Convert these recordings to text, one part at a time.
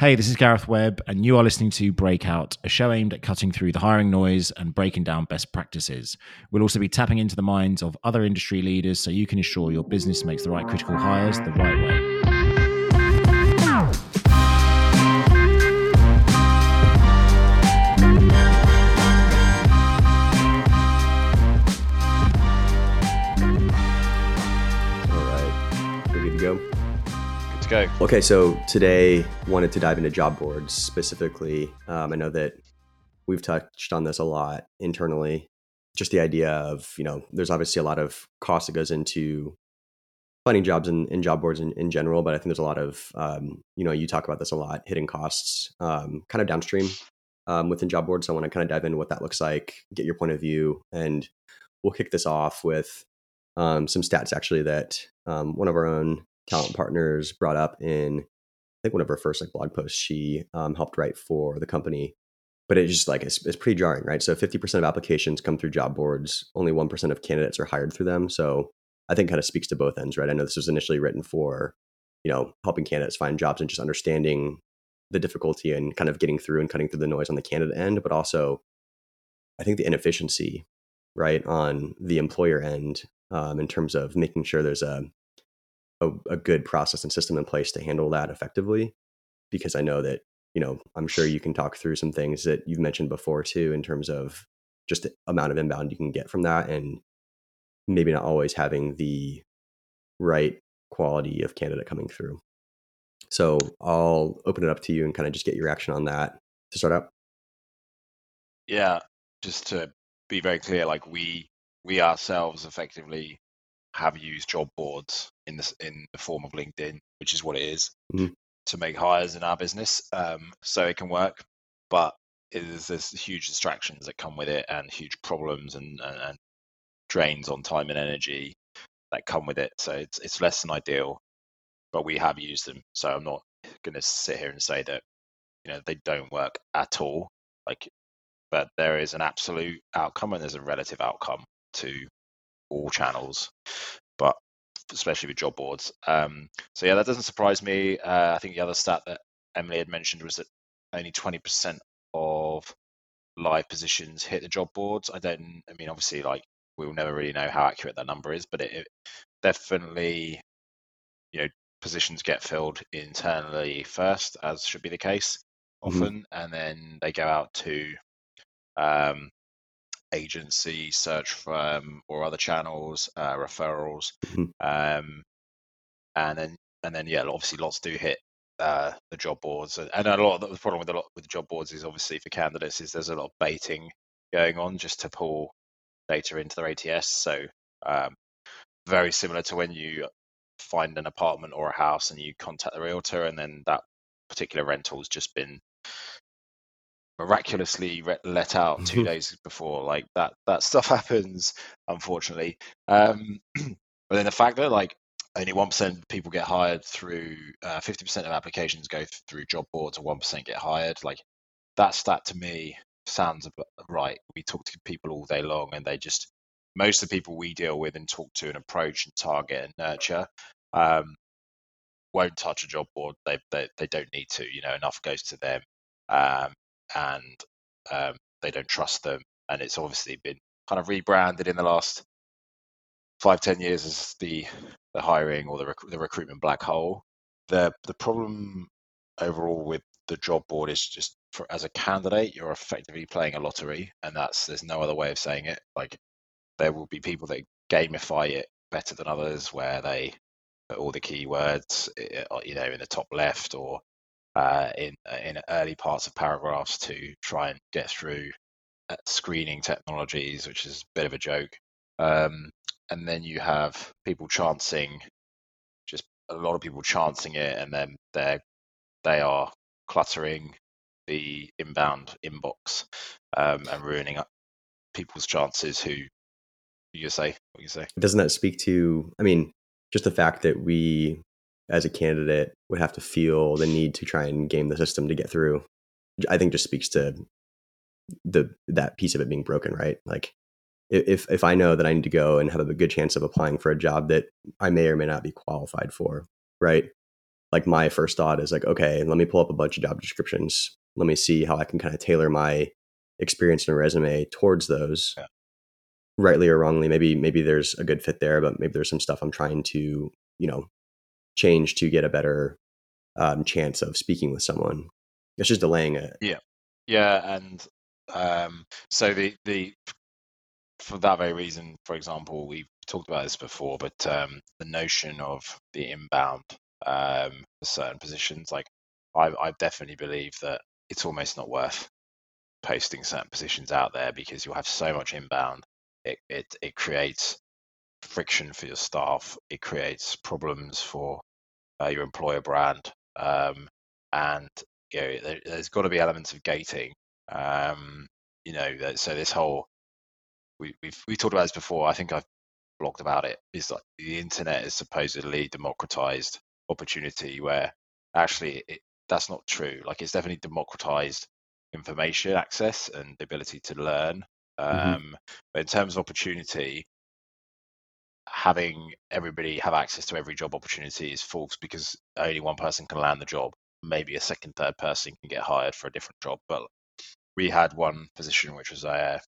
Hey, this is Gareth Webb, and you are listening to Breakout, a show aimed at cutting through the hiring noise and breaking down best practices. We'll also be tapping into the minds of other industry leaders so you can ensure your business makes the right critical hires the right way. Go. Okay, so today wanted to dive into job boards specifically. Um, I know that we've touched on this a lot internally. Just the idea of you know, there's obviously a lot of cost that goes into finding jobs in, in job boards in, in general, but I think there's a lot of um, you know, you talk about this a lot, hidden costs, um, kind of downstream um, within job boards. So I want to kind of dive into what that looks like, get your point of view, and we'll kick this off with um, some stats actually that um, one of our own talent partners brought up in I think one of her first like blog posts she um, helped write for the company. But it's just like it's, it's pretty jarring, right? So 50% of applications come through job boards. Only 1% of candidates are hired through them. So I think kind of speaks to both ends, right? I know this was initially written for, you know, helping candidates find jobs and just understanding the difficulty and kind of getting through and cutting through the noise on the candidate end, but also I think the inefficiency, right, on the employer end um, in terms of making sure there's a, a a good process and system in place to handle that effectively. Because I know that you know I'm sure you can talk through some things that you've mentioned before too in terms of just the amount of inbound you can get from that and maybe not always having the right quality of candidate coming through. So I'll open it up to you and kind of just get your reaction on that to start out. Yeah, just to be very clear, like we we ourselves effectively have used job boards in this in the form of LinkedIn, which is what it is, Mhm. to make hires in our business. Um, so it can work, but is, there's huge distractions that come with it and huge problems and, and, and drains on time and energy that come with it. So it's it's less than ideal, but we have used them. So I'm not going to sit here and say that you know they don't work at all. Like, but there is an absolute outcome and there's a relative outcome to all channels, but especially with job boards. Um, so yeah, that doesn't surprise me. Uh, I think the other stat that Emily had mentioned was that only 20% of live positions hit the job boards. I don't. I mean, obviously, like we'll never really know how accurate that number is, but it, it definitely, you know, positions get filled internally first, as should be the case Mhm. often, and then they go out to um, agency, search firm, or other channels, uh, referrals, Mhm. um, and then and then yeah, obviously lots do hit uh, the job boards, and, and a lot of the problem with a lot with the job boards is obviously for candidates is there's a lot of baiting going on just to pull data into their ATS. So um, very similar to when you find an apartment or a house and you contact the realtor, and then that particular rental's just been miraculously re- let out two Mhm. days before. Like that that stuff happens, unfortunately. Um, but then the fact that like only one percent people get hired through uh, fifty percent of applications go th- through job boards, and one percent get hired. Like that stat to me sounds right. We talk to people all day long, and they just most of the people we deal with and talk to and approach and target and nurture um, won't touch a job board. They, they they don't need to. You know, enough goes to them, um, and um, they don't trust them. And it's obviously been kind of rebranded in the last five ten years as the the hiring or the rec- the recruitment black hole. The the problem overall with the job board is just for as a candidate, you're effectively playing a lottery, and that's there's no other way of saying it. Like there will be people that gamify it better than others, where they put all the keywords, eh, eh, you know, in the top left or uh, in in early parts of paragraphs to try and get through uh, screening technologies, which is a bit of a joke. Um, and then you have people chancing, just a lot of people chancing it, and then they're they are cluttering the inbound inbox um, and ruining people's chances. Who you say? What you say? Doesn't that speak to, I mean, just the fact that we as a candidate would have to feel the need to try and game the system to get through? I think just speaks to the that piece of it being broken, right? Like if if I know that I need to go and have a good chance of applying for a job that I may or may not be qualified for, right? like my first thought is like, okay, let me pull up a bunch of job descriptions. Let me see how I can kind of tailor my experience and resume towards those. Yeah. Rightly or wrongly, maybe maybe there's a good fit there, but maybe there's some stuff I'm trying to, you know, change to get a better um, chance of speaking with someone. It's just delaying it. Yeah, yeah, and um, so the the for that very reason, for example, we've talked about this before, but um, the notion of the inbound um, for certain positions, like I, I definitely believe that it's almost not worth posting certain positions out there because you'll have so much inbound. It it it creates friction for your staff. It creates problems for uh, your employer brand, um, and you know there, has got to be elements of gating. Um, you know, so this whole we, we've we talked about this before. I think I've blogged about it. Is like the internet is supposedly democratized opportunity, where actually it, that's not true. Like it's definitely democratized information access and the ability to learn. Mm-hmm. Um, But in terms of opportunity, having everybody have access to every job opportunity is false because only one person can land the job. Maybe a second, third person can get hired for a different job. But we had one position which was a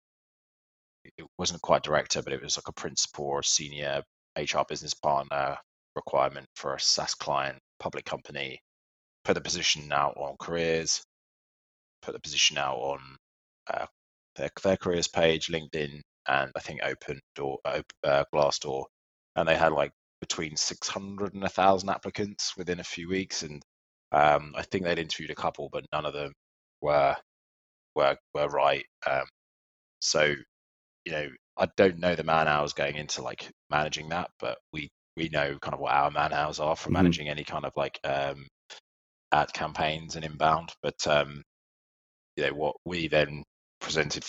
it wasn't quite director, but it was like a principal or senior HR business partner requirement for a SaaS client, public company. Put the position out on careers, put the position out on uh, their, their careers page, LinkedIn, and I think Open Door, uh, Glassdoor, and they had like between 600 and 1,000 applicants within a few weeks, and um, I think they'd interviewed a couple, but none of them were were were right. Um, so you know, I don't know the man hours going into like managing that, but we we know kind of what our man hours are for Mhm. managing any kind of like um, ad campaigns and inbound. But um, you know what we then presented,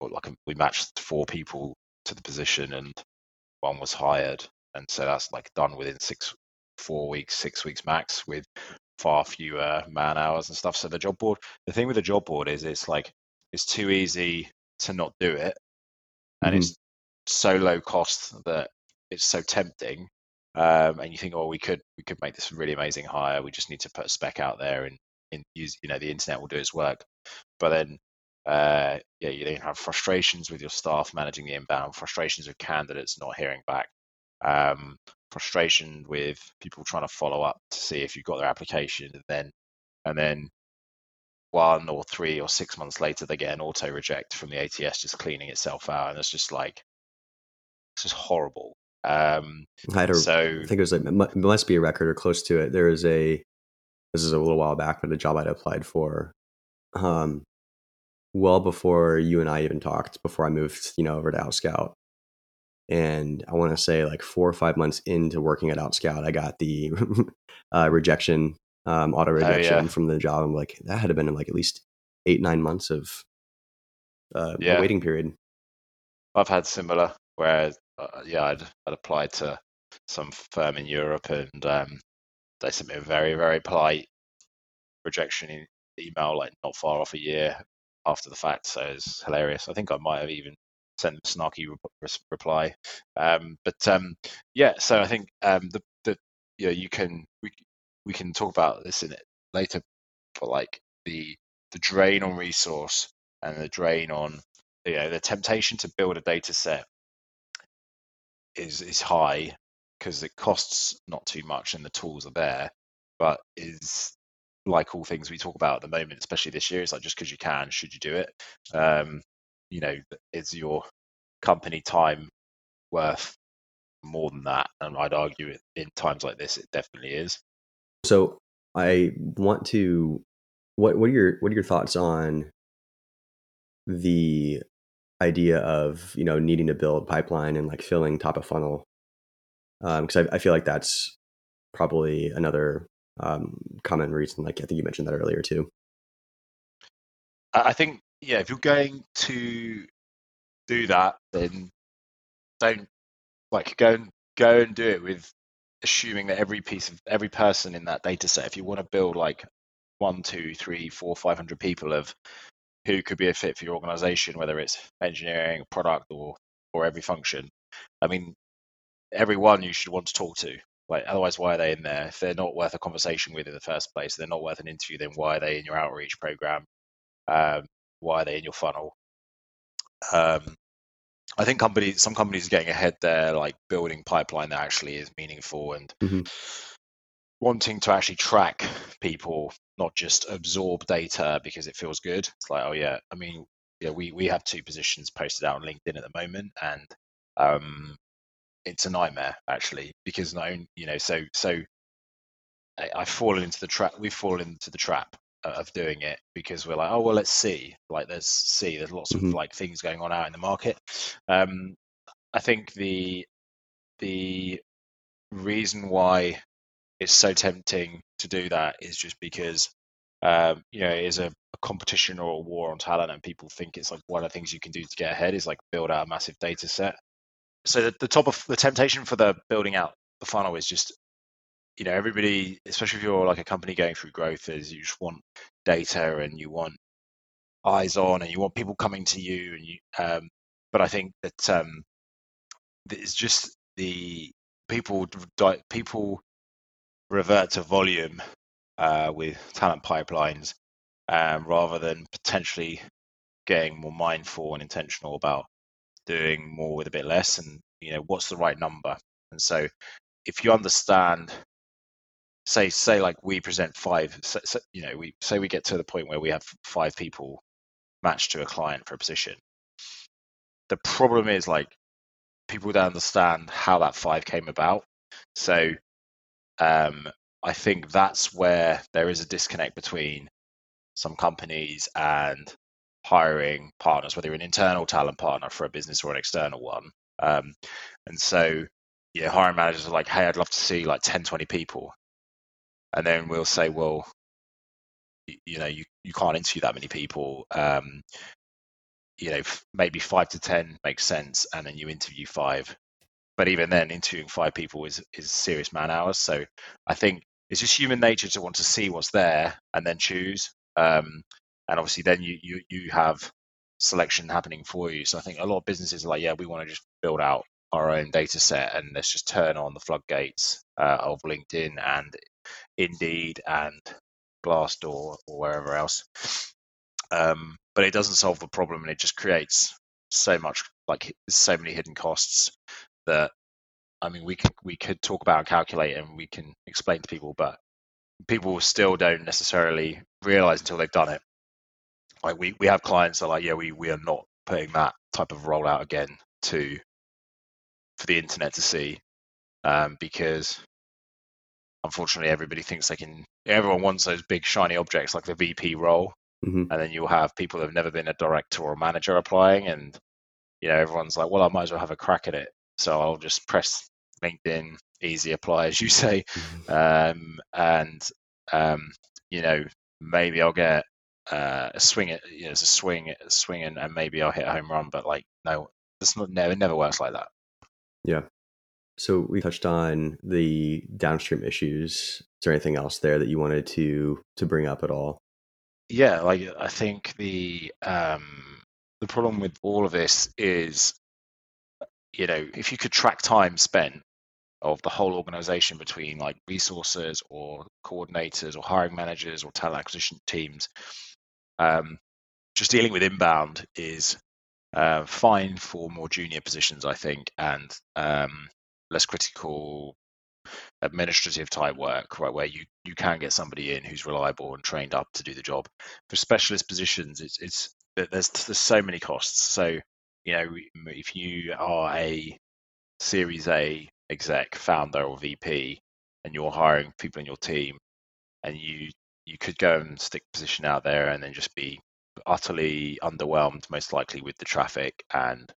like we matched four people to the position, and one was hired, and so that's like done within six, four weeks, six weeks max with far fewer man hours and stuff. So the job board, the thing with the job board is it's like it's too easy to not do it, and Mhm. it's so low cost that it's so tempting. Um, and you think, oh, we could we could make this really amazing hire. We just need to put a spec out there and, and use, you know, the internet will do its work. But then, uh, yeah, you then have frustrations with your staff managing the inbound, frustrations with candidates not hearing back, um, frustration with people trying to follow up to see if you've got their application, and then and then one or three or six months later they get an auto reject from the ATS just cleaning itself out, and it's just like it's just horrible. Um, I had a, so I think it was like it must be a record or close to it. There is a this is a little while back, but a job I'd applied for, um, well before you and I even talked, before I moved, you know, over to Outscout. And I want to say like four or five months into working at Outscout, I got the uh, rejection, um, auto rejection Oh, yeah. from the job. I'm like, that had to been like at least eight, nine months of uh, Yeah. waiting period. I've had similar where uh, yeah I'd, I'd applied to some firm in Europe and um, they sent me a very very polite rejection email like not far off a year after the fact so it's hilarious. I think I might have even sent a snarky re- reply. Um, but um, yeah so I think um, the the you know you can we we can talk about this in it later but like the the drain on resource and the drain on you know the temptation to build a data set is is high because it costs not too much and the tools are there, but is like all things we talk about at the moment, especially this year, it's like just because you can, should you do it? Um, you know, is your company time worth more than that? And I'd argue in times like this, it definitely is. So I want to what what are your what are your thoughts on the idea of you know needing to build pipeline and like filling top of funnel? Because I, I feel like that's probably another um, common reason. Like I think you mentioned that earlier too. I think, yeah, if you're going to do that, then don't like go and go and do it with assuming that every piece of every person in that data set, if you want to build like one, two, three, four, five hundred people of who could be a fit for your organization, whether it's engineering, product, or or every function, I mean, everyone you should want to talk to. Like, otherwise, why are they in there? If they're not worth a conversation with in the first place, they're not worth an interview. Then why are they in your outreach program? Um, why are they in your funnel? Um, I think companies, some companies are getting ahead there, like building pipeline that actually is meaningful and mm-hmm. wanting to actually track people, not just absorb data because it feels good. It's like, oh yeah, I mean, yeah, we we have two positions posted out on LinkedIn at the moment, and um, it's a nightmare actually because not only, you know, so so I, I've fallen into the trap. We've fallen into the trap of doing it because we're like, oh well, let's see. Like, there's see. There's lots Mhm. of like things going on out in the market. Um, I think the the reason why it's so tempting to do that is just because um, you know it is a, a competition or a war on talent, and people think it's like one of the things you can do to get ahead is like build out a massive data set. So the, the top of the temptation for the building out the funnel is just you know everybody especially if you're like a company going through growth is you just want data and you want eyes on and you want people coming to you and you um but i think that um it's just the people people revert to volume uh with talent pipelines um rather than potentially getting more mindful and intentional about doing more with a bit less and you know what's the right number? And so if you understand say say like we present five so, so, you know we say we get to the point where we have five people matched to a client for a position the problem is like people don't understand how that five came about. So um i think that's where there is a disconnect between some companies and hiring partners whether you're an internal talent partner for a business or an external one um and so yeah hiring managers are like hey i'd love to see like 10 20 people and then we'll say, well, you, you know, you, you can't interview that many people. Um, you know, f- maybe five to ten makes sense, and then you interview five. But even then, interviewing five people is is serious man hours. So I think it's just human nature to want to see what's there and then choose. Um, and obviously, then you you you have selection happening for you. So I think a lot of businesses are like, yeah, we want to just build out our own data set and let's just turn on the floodgates uh, of LinkedIn and Indeed and Glassdoor or wherever else. Um, but it doesn't solve the problem, and it just creates so much like so many hidden costs that I mean we can we could talk about and calculate and we can explain to people, but people still don't necessarily realize until they've done it. Like we we have clients that are like, yeah, we we are not putting that type of rollout again to for the internet to see um, because unfortunately everybody thinks they can everyone wants those big shiny objects like the vp role Mhm. and then you'll have people that have never been a director or a manager applying and you know everyone's like well i might as well have a crack at it so i'll just press linkedin easy apply as you say um, and um, you know maybe i'll get uh, a swing it you know it's a swing a swing and, and maybe i'll hit a home run but like no it's not never it never works like that Yeah. So we touched on the downstream issues. Is there anything else there that you wanted to to bring up at all? yeah like i think the um the problem with all of this is you know if you could track time spent of the whole organization between like resources or coordinators or hiring managers or talent acquisition teams um just dealing with inbound is uh, fine for more junior positions i think and um less critical administrative type work, right, where you you can get somebody in who's reliable and trained up to do the job. For specialist positions, it's it's there's there's so many costs. So you know, if you are a Series A exec, founder, or VP, and you're hiring people in your team, and you you could go and stick position out there and then just be utterly underwhelmed, most likely with the traffic and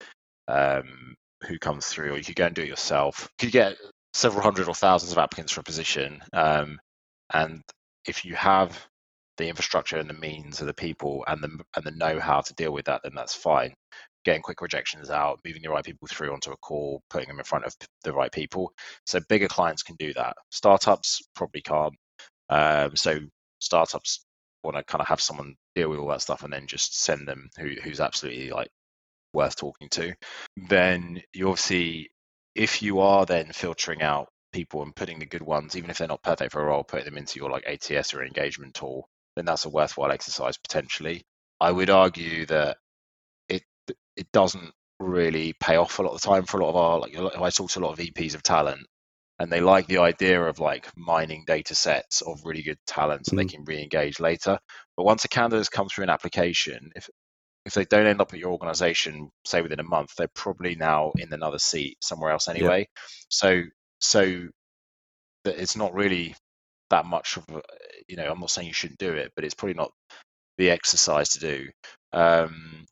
um, who comes through, or you could go and do it yourself. You could get several hundred or thousands of applicants for a position, um, and if you have the infrastructure and the means of the people and the and the know-how to deal with that, then that's fine. Getting quick rejections out, moving the right people through onto a call, putting them in front of the right people. So bigger clients can do that. Startups probably can't. Um, so startups want to kind of have someone deal with all that stuff and then just send them who who's absolutely like worth talking to. Then you obviously, if you are then filtering out people and putting the good ones, even if they're not perfect for a role, putting them into your like ATS or engagement tool, then that's a worthwhile exercise potentially. I would argue that it it doesn't really pay off a lot of the time for a lot of our like I talk to a lot of VPs of talent and they like the idea of like mining data sets of really good talent so mm-hmm. they can re-engage later. But once a candidate has come through an application, if if they don't end up at your organization, say within a month, they're probably now in another seat somewhere else anyway. Yeah. So so it's not really that much of a, you know i'm not saying you shouldn't do it but it's probably not the exercise to do um,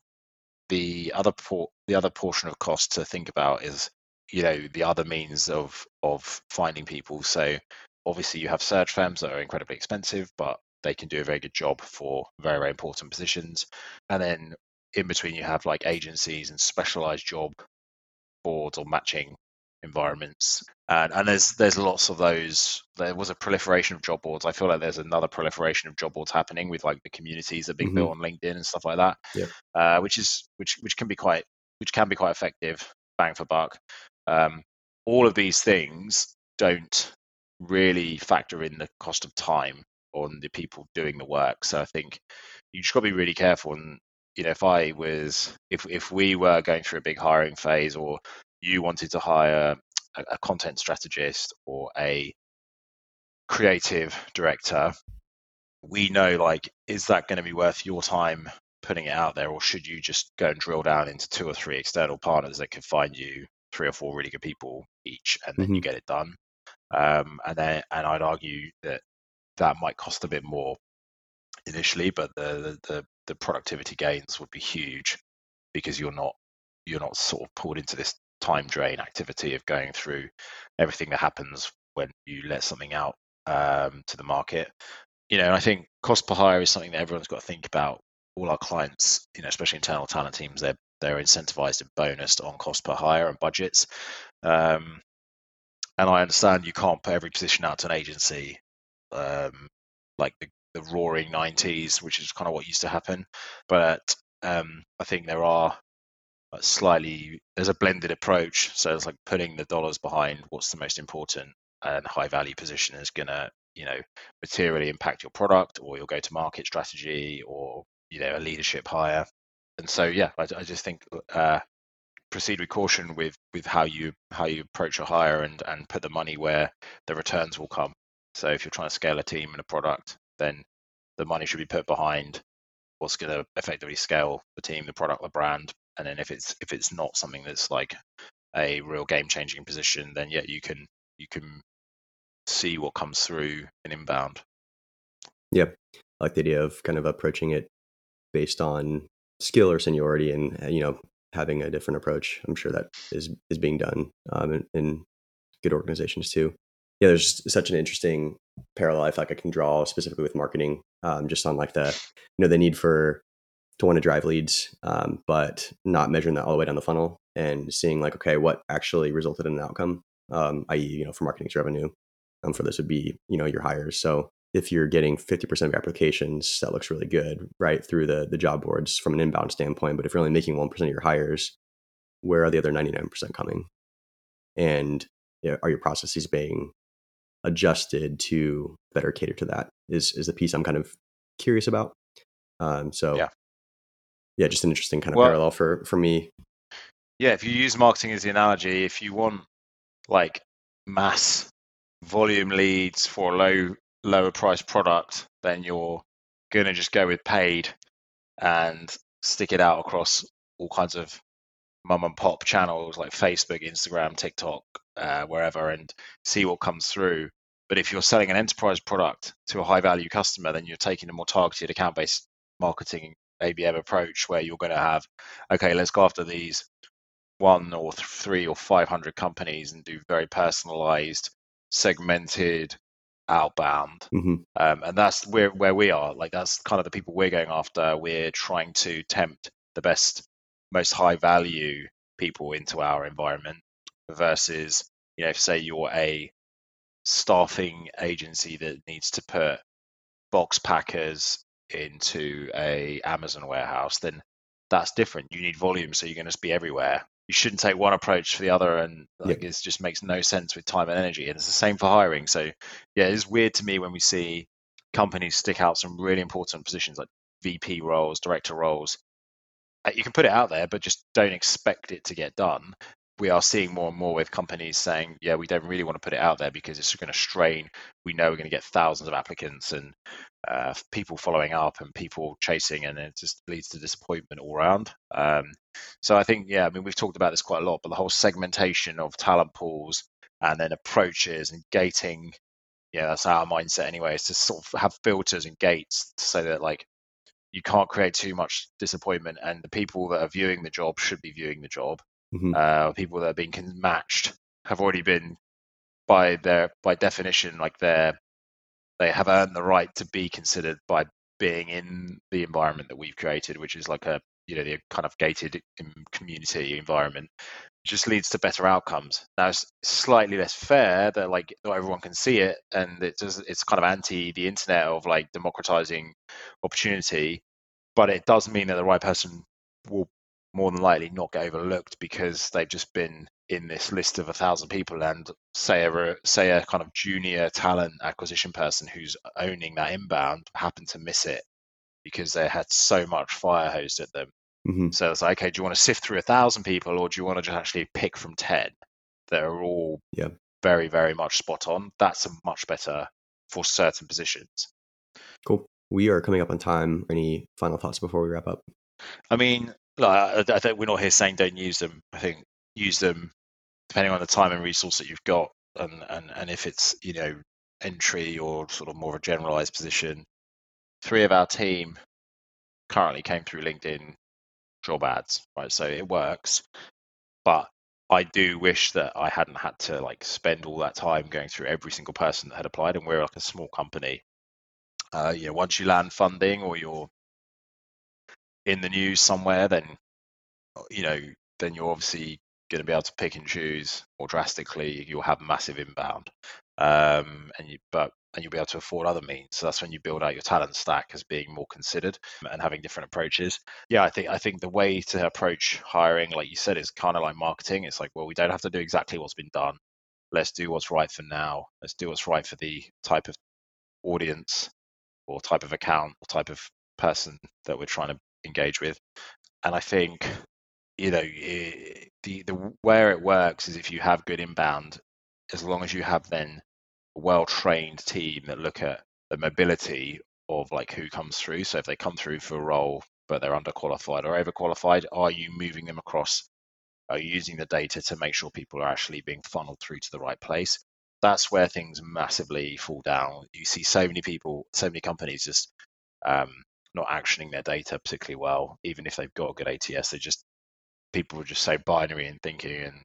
the other por- the other portion of cost to think about is you know the other means of of finding people. So obviously you have search firms that are incredibly expensive but they can do a very good job for very very important positions. And then in between you have like agencies and specialized job boards or matching environments. And and there's there's lots of those. There was a proliferation of job boards. I feel like there's another proliferation of job boards happening with like the communities that are being mm-hmm. built on linkedin and stuff like that yeah. uh, which is which which can be quite which can be quite effective bang for buck um, all of these things don't really factor in the cost of time on the people doing the work. So i think you just got to be really careful and you know if i was if if we were going through a big hiring phase or you wanted to hire a, a content strategist or a creative director, we know like is that going to be worth your time putting it out there or should you just go and drill down into two or three external partners that can find you three or four really good people each and then mm-hmm. you get it done um, and then and i'd argue that that might cost a bit more initially but the, the the productivity gains would be huge because you're not you're not sort of pulled into this time drain activity of going through everything that happens when you let something out um, to the market. You know, I think cost per hire is something that everyone's got to think about. All our clients, you know, especially internal talent teams, they're they're incentivized and bonused on cost per hire and budgets. Um, and I understand you can't put every position out to an agency um, like the, the roaring 90s, which is kind of what used to happen. But um, I think there are slightly there's a blended approach so it's like putting the dollars behind what's the most important and high value position is going to you know materially impact your product or your go to market strategy or you know a leadership hire and so yeah i, I just think uh, proceed with caution with with how you how you approach a hire and and put the money where the returns will come. So if you're trying to scale a team and a product then the money should be put behind what's going to effectively scale the team the product the brand. And then if it's if it's not something that's like a real game changing position then yeah you can you can see what comes through in inbound. Yep. I like the idea of kind of approaching it based on skill or seniority and uh, you know having a different approach i'm sure that is is being done um, in, in good organizations too yeah there's such an interesting parallel i feel like i can draw specifically with marketing um, just on like the you know the need for to want to drive leads, um, but not measuring that all the way down the funnel and seeing like, okay, what actually resulted in an outcome, um, i.e., you know, for marketing's revenue. Um, for this would be, you know, your hires. So if you're getting 50% of applications, that looks really good, right, through the the job boards from an inbound standpoint. But if you're only making 1% of your hires, where are the other 99% coming? And you know, are your processes being adjusted to better cater to that? Is is the piece I'm kind of curious about. Um, so yeah yeah, just an interesting kind of well, parallel for for me. Yeah, if you use marketing as the analogy, if you want like mass volume leads for low lower price product, then you're going to just go with paid and stick it out across all kinds of mum and pop channels like Facebook, Instagram, TikTok, uh, wherever, and see what comes through. But if you're selling an enterprise product to a high value customer, then you're taking a more targeted account based marketing ABM approach where you're going to have, okay, let's go after these one or th- three or 500 companies and do very personalized, segmented outbound. Mm-hmm. Um, and that's where, where we are. Like, that's kind of the people we're going after. We're trying to tempt the best, most high value people into our environment versus, you know, if say you're a staffing agency that needs to put box packers into a Amazon warehouse, then that's different. You need volume, so you're going to be everywhere. You shouldn't take one approach for the other, and like it just makes no sense with time and energy. And it's the same for hiring. So yeah, it's weird to me when we see companies stick out some really important positions like VP roles, director roles. Uh, you can put it out there, but just don't expect it to get done we are seeing more and more with companies saying, yeah, we don't really want to put it out there because it's going to strain. We know we're going to get thousands of applicants and uh, people following up and people chasing, and it just leads to disappointment all around. Um, so I think, yeah, I mean, we've talked about this quite a lot, but the whole segmentation of talent pools and then approaches and gating, yeah, that's our mindset anyway, is to sort of have filters and gates so that like you can't create too much disappointment, and the people that are viewing the job should be viewing the job mm-hmm. uh, people that are being matched have already been by their by definition like they're they have earned the right to be considered by being in the environment that we've created which is like a you know the kind of gated community environment just leads to better outcomes now it's slightly less fair that like not everyone can see it and it does it's kind of anti the internet of like democratizing opportunity but it does mean that the right person will more than likely not get overlooked because they've just been in this list of a thousand people and say a say a kind of junior talent acquisition person who's owning that inbound happened to miss it because they had so much fire hosed at them. Mm-hmm. So it's like, okay, do you want to sift through a thousand people or do you want to just actually pick from ten that are all yeah. very, very much spot on? That's a much better for certain positions. Cool. We are coming up on time. Any final thoughts before we wrap up? I mean, like I, I think we're not here saying don't use them. I think use them depending on the time and resource that you've got, and and and if it's you know entry or sort of more of a generalized position. Three of our team currently came through LinkedIn job ads, right? So it works, but I do wish that I hadn't had to like spend all that time going through every single person that had applied, and we're like a small company. Uh, you know, once you land funding or you're in the news somewhere, then you know, then you're obviously going to be able to pick and choose more drastically. You'll have massive inbound, um, and you but and you'll be able to afford other means. So that's when you build out your talent stack as being more considered and having different approaches. Yeah, I think I think the way to approach hiring, like you said, is kind of like marketing. It's like, well, we don't have to do exactly what's been done. Let's do what's right for now. Let's do what's right for the type of audience or type of account or type of person that we're trying to engage with. And I think, you know, the the where it works is if you have good inbound, as long as you have then a well trained team that look at the mobility of like who comes through. So if they come through for a role but they're underqualified or overqualified, are you moving them across? Are you using the data to make sure people are actually being funneled through to the right place? That's where things massively fall down. You see so many people, so many companies just um, not actioning their data particularly well, even if they've got a good ATS. They just people would just say binary and thinking, and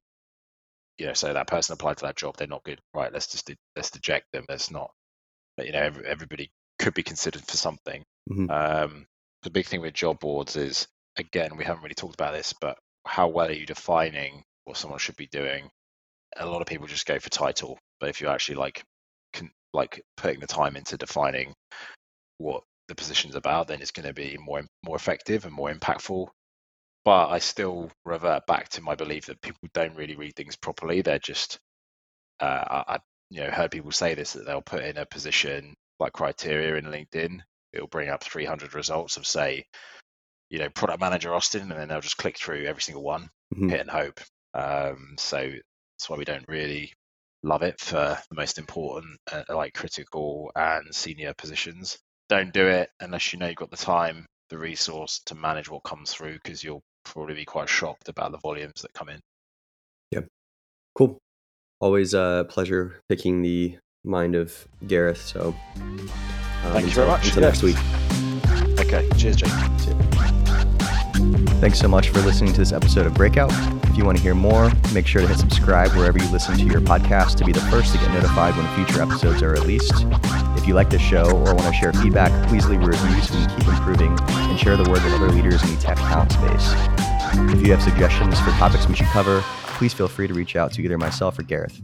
you know, say that person applied to that job, they're not good. Right? Let's just let's deject them. Let's not. But you know, every, everybody could be considered for something. Mm-hmm. Um, the big thing with job boards is again, we haven't really talked about this, but how well are you defining what someone should be doing? A lot of people just go for title, but if you actually like, can, like putting the time into defining what the position's about, then it's going to be more more effective and more impactful. But I still revert back to my belief that people don't really read things properly. They're just, uh, I you know heard people say this that they'll put in a position like criteria in LinkedIn. It'll bring up 300 results of say, you know, product manager Austin, and then they'll just click through every single one, mm-hmm. hit and hope. Um, so that's why we don't really love it for the most important, uh, like critical and senior positions don't do it unless you know you've got the time, the resource to manage what comes through because you'll probably be quite shocked about the volumes that come in. Yep. Cool. Always a pleasure picking the mind of Gareth. So um, thank you very much. Until yeah. next week. Okay. Cheers, Jake. Thanks so much for listening to this episode of Breakout. If you want to hear more, make sure to hit subscribe wherever you listen to your podcast to be the first to get notified when future episodes are released. If you like this show or want to share feedback, please leave a review so we keep improving and share the word with other leaders in the tech talent space. If you have suggestions for topics we should cover, please feel free to reach out to either myself or Gareth.